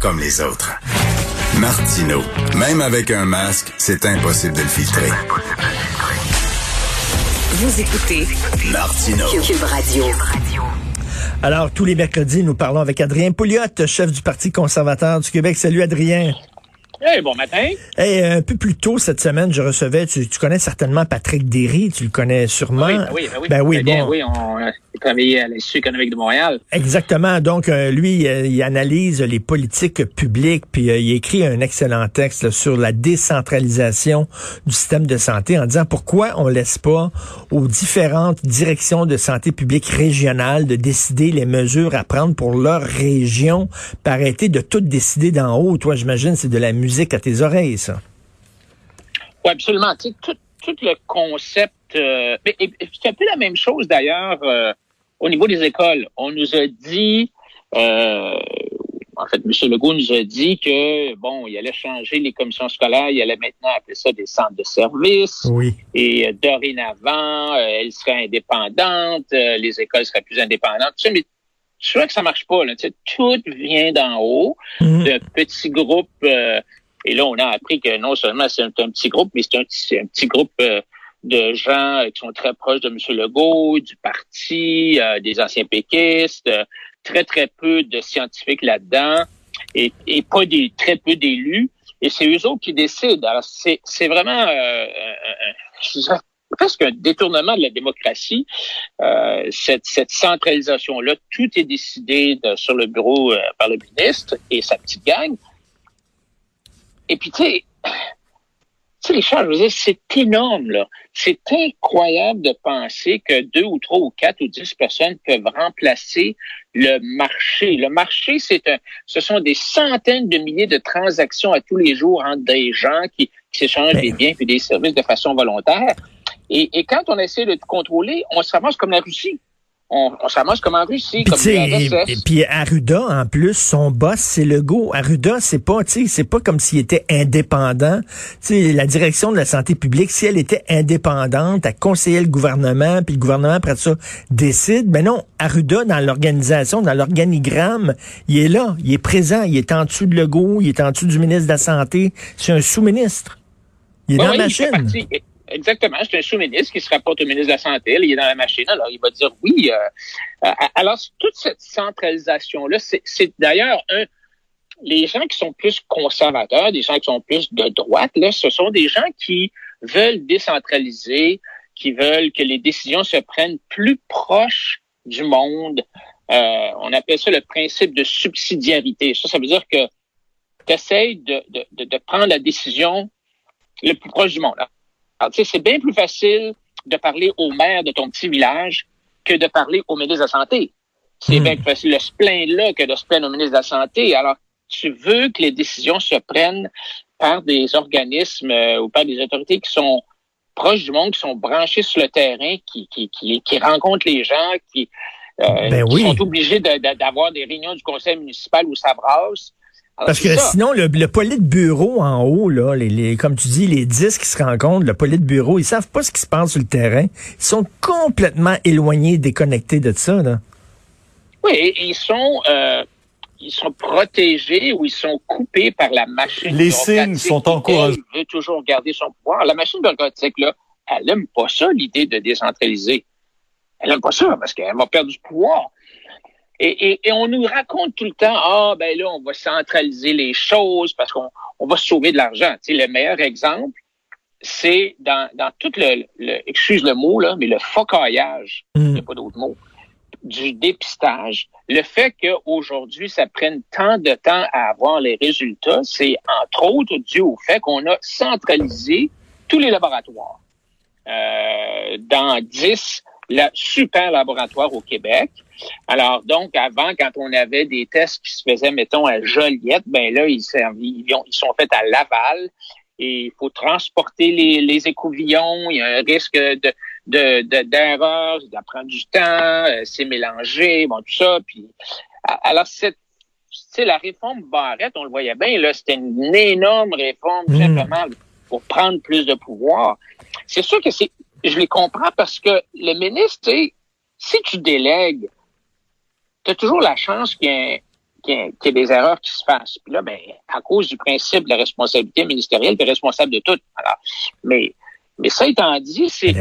comme les autres. Martino, même avec un masque, c'est impossible de le filtrer. Vous écoutez Martino. Cube Radio. Alors, tous les mercredis, nous parlons avec Adrien Pouliot, chef du Parti conservateur du Québec. Salut, Adrien. Hey, bon matin. Hey, un peu plus tôt cette semaine, je recevais, tu, tu connais certainement Patrick Derry, tu le connais sûrement. Oui, ben oui, ben oui. Ben oui, Très bien, bon. oui, on a travaillé à l'Institut économique de Montréal. Exactement. Donc, euh, lui, euh, il analyse les politiques publiques, puis euh, il écrit un excellent texte là, sur la décentralisation du système de santé en disant pourquoi on laisse pas aux différentes directions de santé publique régionales de décider les mesures à prendre pour leur région, par arrêter de tout décider d'en haut. Toi, j'imagine, c'est de la musique à tes oreilles, ça. Oui, absolument. Tu sais, tout, tout le concept, euh, c'est un peu la même chose d'ailleurs euh, au niveau des écoles. On nous a dit, euh, en fait, M. Legault nous a dit que bon, il allait changer les commissions scolaires, il allait maintenant appeler ça des centres de services. Oui. Et euh, dorénavant, euh, elle serait indépendante, euh, les écoles seraient plus indépendantes. Tu sais, mais tu vois que ça marche pas. Là, tu sais, tout vient d'en haut, Mhm. de petits groupes. Euh, et là, on a appris que non seulement c'est un, petit groupe, mais c'est un, un petit groupe euh, de gens euh, qui sont très proches de M. Legault, du parti, euh, des anciens péquistes, euh, très, très peu de scientifiques là-dedans et, et pas des très peu d'élus. Et c'est eux autres qui décident. Alors, c'est vraiment euh, dirais, presque un détournement de la démocratie. Euh, cette, cette centralisation-là, tout est décidé de- sur le bureau euh, par le ministre et sa petite gang. Et puis, tu sais, tu sais, les charges, je veux dire, c'est énorme, là. C'est incroyable de penser que deux ou trois ou quatre ou dix personnes peuvent remplacer le marché. Le marché, c'est un, ce sont des centaines de milliers de transactions à tous les jours entre des gens qui, qui s'échangent Ben. des biens et des services de façon volontaire. Et, et quand on essaie de contrôler, on se ramasse comme la Russie. On, on comme en Russie, Puis, comme et, et puis Arruda, en plus, son boss, c'est Legault. Arruda, c'est pas, c'est pas comme s'il était indépendant. Tu sais, la direction de la santé publique, si elle était indépendante, elle conseillait le gouvernement, puis le gouvernement, après ça, décide. Mais non, Arruda, dans l'organisation, dans l'organigramme, il est là, il est présent, il est en dessous de Legault, il est en dessous du ministre de la Santé. C'est un sous-ministre. Il est Oui, dans oui, la machine. Exactement. C'est un sous-ministre qui se rapporte au ministre de la Santé. il est dans la machine. Alors, il va dire oui. euh, alors, toute cette centralisation-là, c'est d'ailleurs un. Les gens qui sont plus conservateurs, des gens qui sont plus de droite, là, ce sont des gens qui veulent décentraliser, qui veulent que les décisions se prennent plus proches du monde. Euh, on appelle ça le principe de subsidiarité. Ça, ça veut dire que tu essaies de, de, de prendre la décision le plus proche du monde. Alors, tu sais, c'est bien plus facile de parler au maire de ton petit village que de parler au ministre de la Santé. C'est Hmm. bien plus facile de se plaindre là que de se plaindre au ministre de la Santé. Alors, tu veux que les décisions se prennent par des organismes euh, ou par des autorités qui sont proches du monde, qui sont branchés sur le terrain, qui, qui, qui, qui rencontrent les gens, qui, euh, Ben qui oui. sont obligés de- de- d'avoir des réunions du conseil municipal où ça brasse. Alors, Parce que ça. sinon, le, le bureau en haut, là, les, les- comme tu dis, les 10 qui se rencontrent, le bureau, ils savent pas ce qui se passe sur le terrain. Ils sont complètement éloignés, déconnectés de ça. Là. Oui, ils sont euh, ils sont protégés ou ils sont coupés par la machine. Les signes sont encouragés. elle, veut toujours garder son pouvoir. La machine bureaucratique, là, elle aime pas ça, l'idée de décentraliser. Elle aime pas ça parce qu'elle va perdre du pouvoir. Et, et, et on nous raconte tout le temps, ah ben là, on va centraliser les choses parce qu'on on va sauver de l'argent. Tu sais, le meilleur exemple, c'est dans, dans tout le, le, excuse le mot, là, mais le focaillage, il n'y a pas d'autre mot, du dépistage. Le fait qu'aujourd'hui, ça prenne tant de temps à avoir les résultats, c'est entre autres dû au fait qu'on a centralisé tous les laboratoires. Euh, dans 10 la, super laboratoires au Québec. Alors, donc, avant, quand on avait des tests qui se faisaient, mettons, à Joliette, ben là, ils, ils, ils sont faits à Laval et il faut transporter les, les écouvillons. Il y a un risque de, de, de, d'erreur, ça prend du temps, euh, c'est mélangé, bon, tout ça. Puis, alors, cette, la réforme Barrette, on le voyait bien, là, c'était une énorme réforme, mmh. simplement pour prendre plus de pouvoir. C'est sûr que c'est, je les comprends parce que le ministre, si tu délègues, tu as toujours la chance qu'il y ait y, des erreurs qui se fassent. Puis là, ben, à cause du principe de la responsabilité ministérielle, tu es responsable de tout. Alors, mais, mais ça étant dit, c'est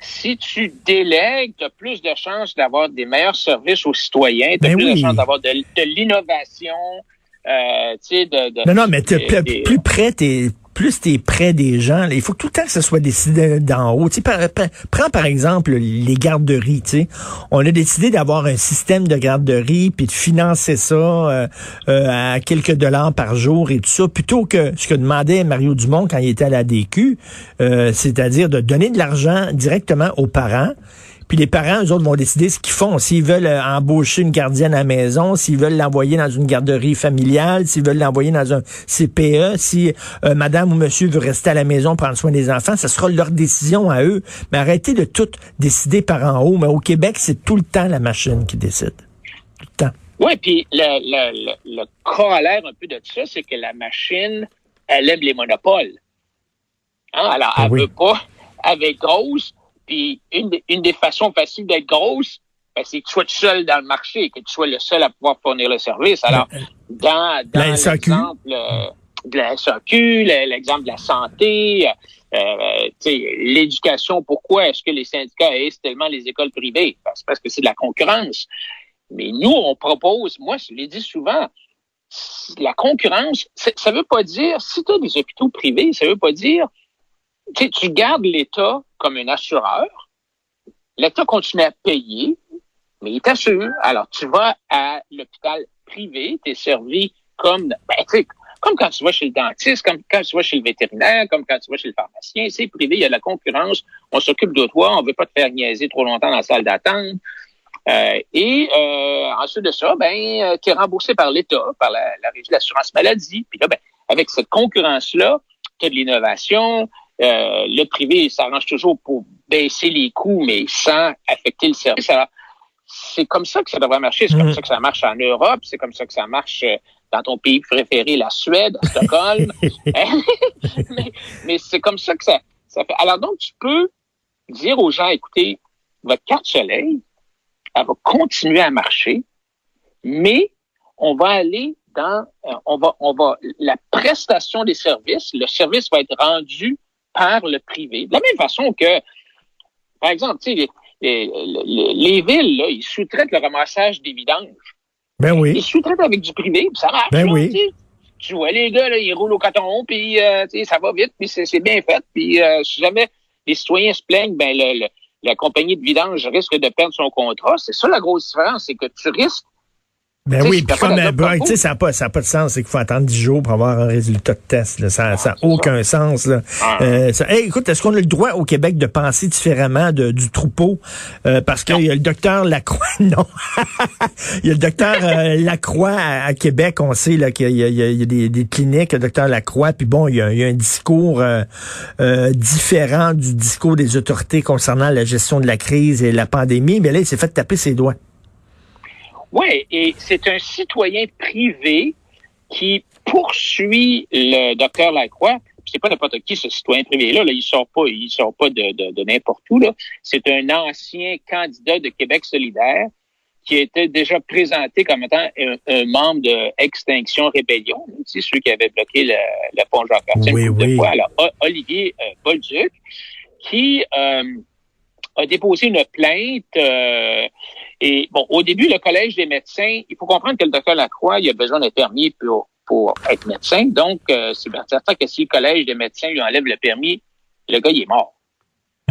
si tu délègues, tu as plus de chances d'avoir des meilleurs services aux citoyens, tu as ben plus de chances d'avoir de, l'innovation, euh, de, de, Non, non, mais plus, plus près, plus tu es près des gens, il faut que tout le temps que ça soit décidé d'en haut. Tu prends par exemple les garderies. Tu On a décidé d'avoir un système de garderie puis de financer ça euh, euh, à quelques dollars par jour et tout ça, plutôt que ce que demandait Mario Dumont quand il était à la DQ, euh, c'est-à-dire de donner de l'argent directement aux parents puis les parents, eux autres, vont décider ce qu'ils font. S'ils veulent euh, embaucher une gardienne à la maison, s'ils veulent l'envoyer dans une garderie familiale, s'ils veulent l'envoyer dans un CPE, si euh, madame ou monsieur veut rester à la maison prendre soin des enfants, ce sera leur décision à eux. Mais arrêtez de tout décider par en haut. Mais au Québec, c'est tout le temps la machine qui décide. Tout le temps. Oui, puis le, le, le, corollaire un peu de ça, c'est que la machine, elle aime les monopoles. Hein? Alors, ah elle veut pas, avec grosse, puis une, une des façons faciles d'être grosse, ben, c'est que tu sois seul dans le marché, que tu sois le seul à pouvoir fournir le service. Alors, dans, dans l'exemple euh, de la SAQ, l'exemple de la santé, euh, euh l'éducation, pourquoi est-ce que les syndicats haïssent tellement les écoles privées? C'est parce que c'est de la concurrence. Mais nous, on propose, moi, je l'ai dit souvent, la concurrence, ça veut pas dire, si tu as des hôpitaux privés, ça veut pas dire tu gardes l'État comme un assureur. L'État continue à payer, mais il t'assure. Alors, tu vas à l'hôpital privé, tu es servi comme, ben, comme quand tu vas chez le dentiste, comme quand tu vas chez le vétérinaire, comme quand tu vas chez le pharmacien. C'est privé, il y a de la concurrence, on s'occupe de toi, on veut pas te faire niaiser trop longtemps dans la salle d'attente. Euh, et euh, ensuite de ça, ben, euh, tu es remboursé par l'État, par la, la régie de l'assurance maladie. Puis là, ben, avec cette concurrence-là, tu as de l'innovation, euh, le privé s'arrange toujours pour baisser les coûts, mais sans affecter le service. c'est comme ça que ça devrait marcher. C'est comme mm. ça que ça marche en Europe. C'est comme ça que ça marche euh, dans ton pays préféré, la Suède, Stockholm. mais, mais c'est comme ça que ça, ça fait. Alors donc, tu peux dire aux gens, écoutez, votre carte soleil, elle va continuer à marcher, mais on va aller dans, euh, on va, on va, la prestation des services, le service va être rendu par le privé. De la même façon que, par exemple, tu sais, les, villes, là, ils sous-traitent le ramassage des vidanges. Ben oui. Ils sous-traitent avec du privé, puis ça marche. Ben oui. Tu vois les gars, là, ils roulent au coton, puis euh, ça va vite, puis c'est bien fait. Puis euh, si jamais les citoyens se plaignent, ben le, la compagnie de vidange risque de perdre son contrat. C'est ça la grosse différence, c'est que tu risques ben oui, puis comme ben, tu sais, ça n'a pas, ça pas de sens, c'est qu'il faut attendre 10 jours pour avoir un résultat de test. Là. Ça n'a ah, aucun sens. Là. Ah. Euh, écoute, est-ce qu'on a le droit au Québec de penser différemment de, du troupeau? Euh, parce qu'il y a le docteur Lacroix, non. il y a le docteur euh, Lacroix à, Québec, on sait qu'il y, y, a des, des cliniques, le docteur Lacroix, puis bon, il y a, il y a un discours différent du discours des autorités concernant la gestion de la crise et la pandémie, mais là, il s'est fait taper ses doigts. Oui, et c'est un citoyen privé qui poursuit le docteur Lacroix. C'est pas n'importe qui ce citoyen privé-là. Là, il sort pas, il sort pas de, de, n'importe où. Là. C'est un ancien candidat de Québec solidaire qui était déjà présenté comme étant un, membre de Extinction Rébellion, c'est ceux qui avaient bloqué le, le pont Jacques oui, oui. Alors, Olivier euh, Bolduc, qui euh, a déposé une plainte. Euh, et bon, au début, le Collège des médecins, il faut comprendre que le docteur Lacroix, il a besoin d'un permis pour, pour être médecin. Donc, euh, c'est certain que si le Collège des médecins lui enlève le permis, le gars, il est mort.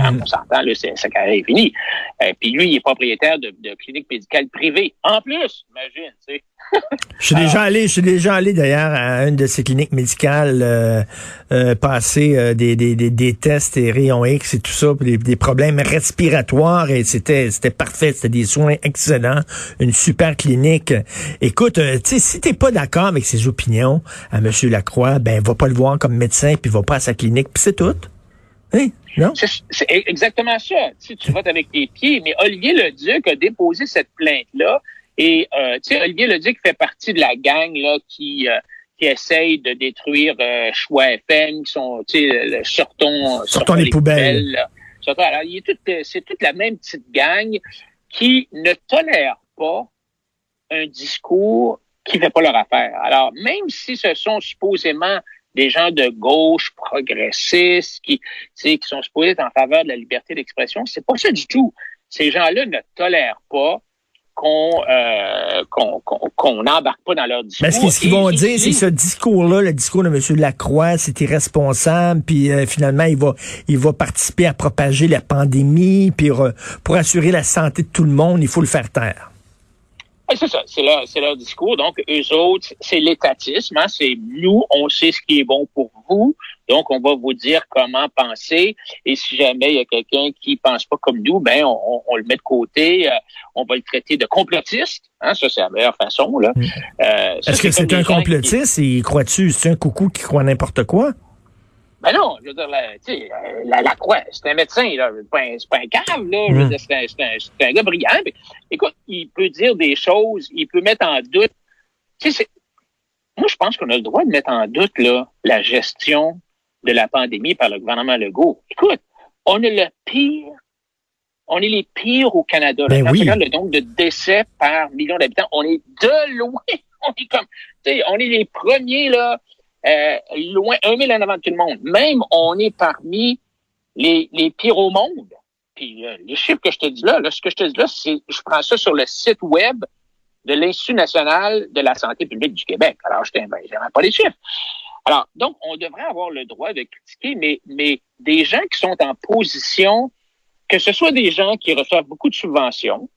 Hein, on s'entend, là, sa carrière est finie. Euh, puis lui, il est propriétaire de, de cliniques médicales privées. En plus, imagine, tu sais. je suis déjà allé, je suis déjà allé d'ailleurs à une de ces cliniques médicales euh, euh passer euh, des, des, des, des, tests et rayons X et tout ça, des, des problèmes respiratoires et c'était c'était parfait, c'était des soins excellents, une super clinique. Écoute, tu sais, si t'es pas d'accord avec ses opinions à Monsieur Lacroix, ben va pas le voir comme médecin puis va pas à sa clinique puis c'est tout. Hein? C'est exactement ça. Tu, tu votes avec tes pieds, mais Olivier Leduc a déposé cette plainte-là. Et euh, tu sais, Olivier Leduc fait partie de la gang là qui euh, qui essaye de détruire euh, Choix FM, qui sont, tu sais, sortons, sortons, les, poubelles. alors, il est tout, c'est toute la même petite gang qui ne tolère pas un discours qui ne fait pas leur affaire. Alors, même si ce sont supposément des gens de gauche progressistes qui, qui sont supposés être en faveur de la liberté d'expression, c'est pas ça du tout. Ces gens-là ne tolèrent pas qu'on euh, qu'on n'embarque pas dans leur discours. Mais ce qu'ils vont dire, c'est ce discours-là, le discours de M. Lacroix, c'est irresponsable, puis euh, finalement, il va il va participer à propager la pandémie, puis pour assurer la santé de tout le monde, il faut le faire taire c'est ça, c'est leur, c'est leur discours. Donc, eux autres, c'est l'étatisme. Hein, c'est nous, on sait ce qui est bon pour vous. Donc, on va vous dire comment penser. Et si jamais il y a quelqu'un qui pense pas comme nous, ben on, on, le met de côté. Euh, on va le traiter de complotiste. Hein, ça, c'est la meilleure façon. Là. Mm. Euh, Est-ce que c'est un complotiste? Et crois-tu, c'est un coucou qui croit n'importe quoi? Ben non, je veux dire, la, la, la Croix, c'est un médecin, là. C'est pas un, pas un cave, là. Mm. dire, c'est un, un, un, gars brillant. écoute, il peut dire des choses, il peut mettre en doute. Tu sais, moi, je pense qu'on a le droit de mettre en doute, là, la gestion de la pandémie par le gouvernement Legault. Écoute, on est le pire, on est les pires au Canada. Ben oui. le nombre de décès par million d'habitants, on est de loin. On est comme, tu sais, on est les premiers, là, euh, loin, un mille en avant de tout le monde. Même, on est parmi les, les pires au monde. Puis euh, les chiffres que je te dis là, là, ce que je te dis là, c'est je prends ça sur le site web de l'Institut national de la santé publique du Québec. Alors, je ben, pas les chiffres. Alors, donc, on devrait avoir le droit de critiquer, mais, mais des gens qui sont en position, que ce soit des gens qui reçoivent beaucoup de subventions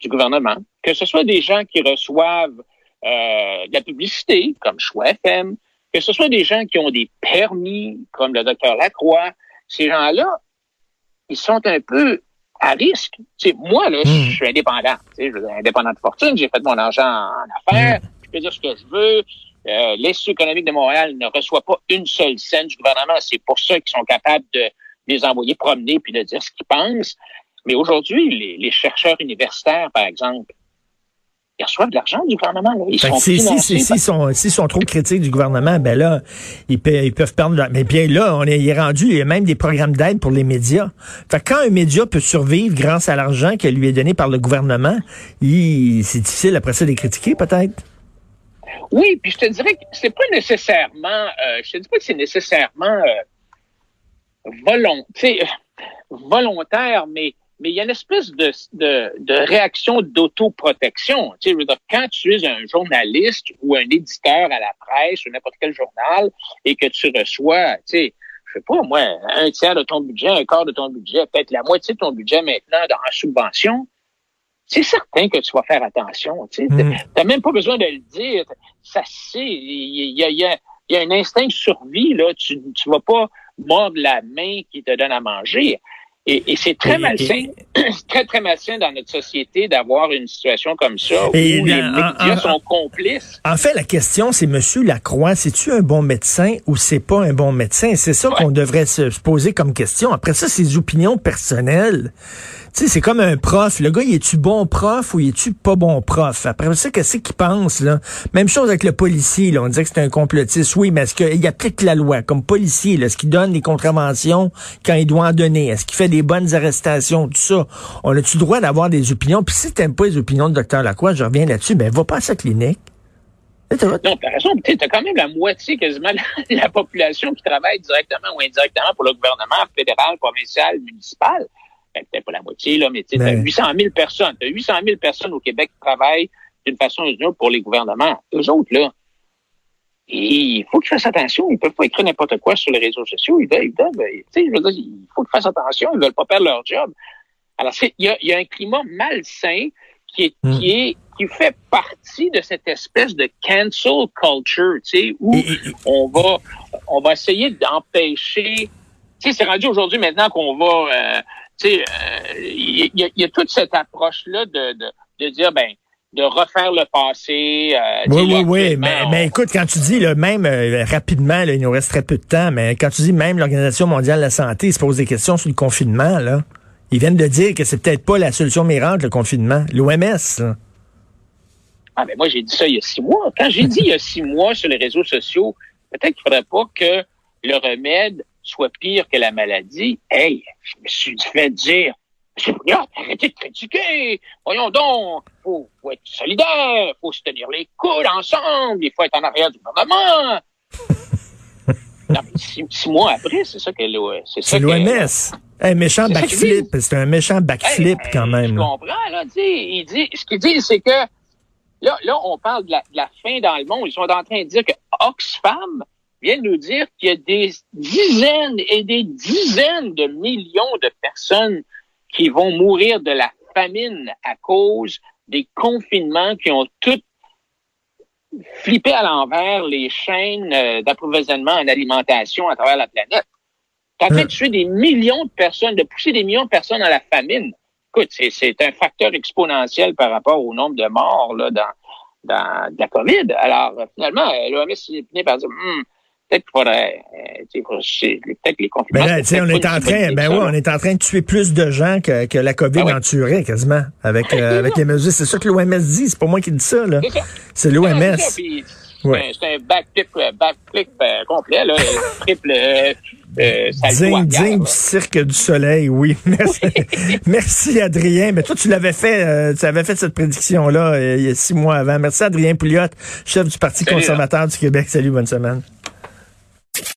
du gouvernement, que ce soit des gens qui reçoivent euh, de la publicité, comme Choix FM, que ce soit des gens qui ont des permis, comme le docteur Lacroix, ces gens-là, ils sont un peu à risque. moi, là, je hmm. suis indépendant. Je suis indépendant de fortune, j'ai fait mon argent en affaires, hmm. je peux dire ce que je veux. Euh, L'Institut économique de Montréal ne reçoit pas une seule scène du gouvernement. C'est pour ça qu'ils sont capables de les envoyer promener puis de dire ce qu'ils pensent. Mais aujourd'hui, les, les chercheurs universitaires, par exemple, ils reçoivent de l'argent du gouvernement. Là. Ils sont si, si, si, sont, sont trop critiques du gouvernement, ben là, ils, peuvent, ils peuvent perdre. Mais bien là, on est, il est rendu, il y a même des programmes d'aide pour les médias. Fait quand un média peut survivre grâce à l'argent qui lui est donné par le gouvernement, c'est difficile après ça de les critiquer, peut-être? Oui, puis je te dirais que c'est pas nécessairement, euh, je te dis pas que c'est nécessairement euh, euh volontaire, mais mais il y a une espèce de, de, de réaction d'autoprotection. Tu sais, quand tu es un journaliste ou un éditeur à la presse ou n'importe quel journal et que tu reçois, tu sais, je sais pas, moi, un tiers de ton budget, un quart de ton budget, peut-être la moitié de ton budget maintenant en subvention, c'est certain que tu vas faire attention. Tu n'as mm. même pas besoin de le dire. Ça c'est, il y a, y, a, y a un instinct de survie là. Tu tu vas pas mordre la main qui te donne à manger. Et, et c'est très malsain, très, très malsain dans notre société d'avoir une situation comme ça où les médias sont complices. En fait, la question, c'est Monsieur Lacroix, c'est-tu un bon médecin ou c'est pas un bon médecin? C'est ça qu'on devrait se poser comme question. Après ça, ses opinions personnelles. Tu sais, c'est comme un prof. Le gars, il est-tu bon prof ou il est-tu pas bon prof? Après ça, qu'est-ce qu'il pense, là? Même chose avec le policier, là. On disait que c'est un complotiste. Oui, mais est-ce qu'il applique la loi comme policier, là? Est-ce qu'il donne des contraventions quand il doit en donner? Est-ce qu'il fait des bonnes arrestations? Tout ça. On a-tu le droit d'avoir des opinions? Puis si t'aimes pas les opinions de Dr Lacroix, je reviens là-dessus, ben, va pas à sa clinique. Non, t'as raison. T'as quand même la moitié quasiment de la population qui travaille directement ou indirectement pour le gouvernement fédéral, provincial, municipal. Ben, peut-être pas la moitié, là, mais tu as 800 000 personnes. Tu 800 000 personnes au Québec qui travaillent d'une façon ou d'une autre pour les gouvernements. Eux autres, là, il faut qu'ils fassent attention. Ils peuvent pas écrire n'importe quoi sur les réseaux sociaux. Ils doivent, ils doivent tu sais, je veux dire, il faut qu'ils fassent attention. Ils veulent pas perdre leur job. Alors, il y a, y a, un climat malsain qui est, hmm. qui est, qui fait partie de cette espèce de cancel culture, tu sais, où on va, on va essayer d'empêcher. Tu sais, c'est rendu aujourd'hui maintenant qu'on va, euh, tu sais, il euh, y, a toute cette approche-là de, de, de, dire, ben, de refaire le passé. Euh, oui, oui, oui. Mais, mais, écoute, quand tu dis, là, même euh, rapidement, là, il nous reste très peu de temps, mais quand tu dis même l'Organisation mondiale de la santé se pose des questions sur le confinement, là, ils viennent de dire que c'est peut-être pas la solution miracle, le confinement. L'OMS, Ah, mais moi, j'ai dit ça il y a six mois. Quand j'ai dit il y a six mois sur les réseaux sociaux, peut-être qu'il faudrait pas que le remède soit pire que la maladie, hey, je me suis fait dire M. Pouliot, arrêtez de critiquer. Voyons donc, faut, faut être solidaire, faut se tenir les coudes ensemble, il faut être en arrière du gouvernement. non, mais six, six, mois après, c'est ça que c'est ça. C'est l'OMS. Un méchant backflip. C'est un méchant backflip hey, quand même. Je comprends, là. Il dit, ce qu'il dit, c'est que là, là, on parle de la, de la, fin dans le monde. Ils sont en train de dire que Oxfam vient nous dire qu'il y a des dizaines et des dizaines de millions de personnes qui vont mourir de la famine à cause des confinements qui ont tout flippé à l'envers les chaînes euh, d'approvisionnement en alimentation à travers la planète. En train de tuer des millions de personnes, de pousser des millions de personnes à la famine. Écoute, c'est un facteur exponentiel par rapport au nombre de morts là, dans, dans la COVID. Alors, finalement, l'OMS finit par dire, hum, peut-être qu'il faudrait, euh, peut-être les confinements. Ben là, on est en train, ben ouais, on est en train de tuer plus de gens que, que la COVID ah en tuerait quasiment avec, euh, avec les mesures. C'est ça que l'OMS dit. C'est pas moi qui dis ça, là. C'est l'OMS. Ouais. C'est un backflip, euh, backflip euh, complet, là, triple euh, euh digne, digne du cirque du soleil, oui. Merci, Merci Adrien. Mais toi, tu l'avais fait, tu avais fait cette prédiction-là il y a six mois avant. Merci Adrien Pouliot, chef du Parti conservateur du Québec. Salut, bonne semaine.